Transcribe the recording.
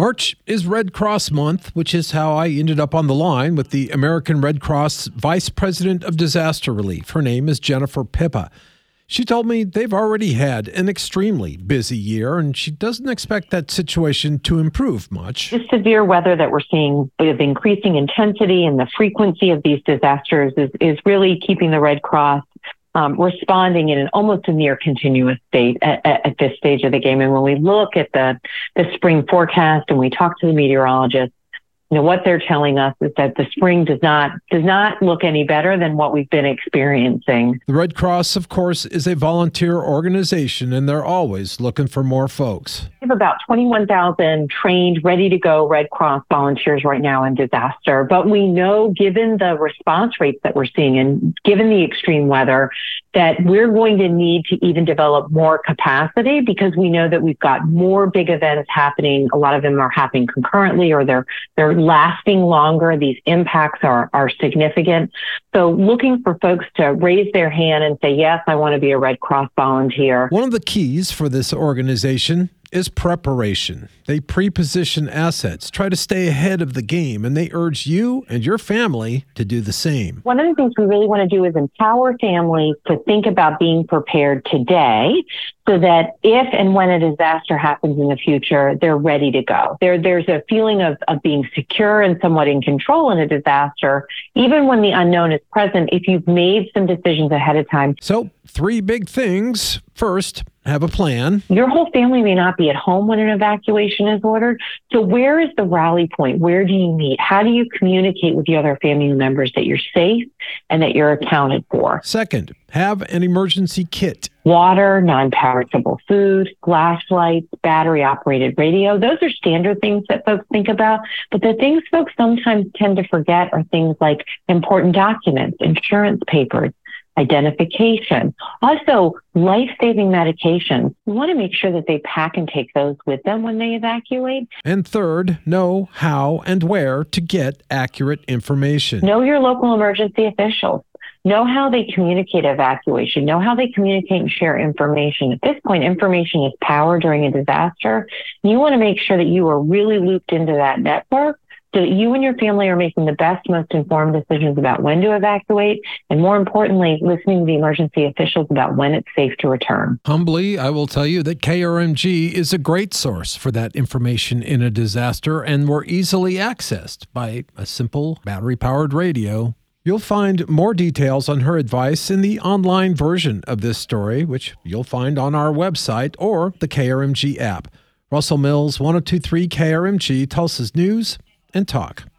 March is Red Cross Month, which is how I ended up on the line with the American Red Cross Vice President of Disaster Relief. Her name is Jennifer Pipa. She told me they've already had an extremely busy year, and she doesn't expect that situation to improve much. The severe weather that we're seeing with increasing intensity and the frequency of these disasters is, is really keeping the Red Cross um, responding in an almost a near continuous state at, at, at, this stage of the game. And when we look at the, the spring forecast and we talk to the meteorologists, you know, what they're telling us is that the spring does not does not look any better than what we've been experiencing. The Red Cross, of course, is a volunteer organization and they're always looking for more folks. We have about 21,000 trained, ready to go Red Cross volunteers right now in disaster. But we know given the response rates that we're seeing and given the extreme weather that we're going to need to even develop more capacity because we know that we've got more big events happening. A lot of them are happening concurrently or they're they're lasting longer. These impacts are, are significant. So looking for folks to raise their hand and say, yes, I want to be a Red Cross volunteer. One of the keys for this organization is preparation. They pre-position assets, try to stay ahead of the game, and they urge you and your family to do the same. One of the things we really want to do is empower families to think about being prepared today so that if and when a disaster happens in the future, they're ready to go. There, there's a feeling of, of being secure and somewhat in control in a disaster, even when the unknown is present, if you've made some decisions ahead of time. So, three big things. First, have a plan. Your whole family may not be at home when an evacuation is ordered. So where is the rally point? Where do you meet? How do you communicate with the other family members that you're safe and that you're accounted for? Second, have an emergency kit. Water, non-perishable food, flashlights, battery operated radio. Those are standard things that folks think about. But the things folks sometimes tend to forget are things like important documents, insurance papers, identification. Also, life saving medications. We want to make sure that they pack and take those with them when they evacuate. And third, know how and where to get accurate information. Know your local emergency officials. Know how they communicate evacuation. Know how they communicate and share information. At this point, information is power during a disaster. You want to make sure that you are really looped into that network so that you and your family are making the best, most informed decisions about when to evacuate, and more importantly, listening to the emergency officials about when it's safe to return. Humbly, I will tell you that KRMG is a great source for that information in a disaster, and more easily accessed by a simple battery powered radio. You'll find more details on her advice in the online version of this story, which you'll find on our website or the KRMG app. Russell Mills, 1023 KRMG, Tulsa's News and talk.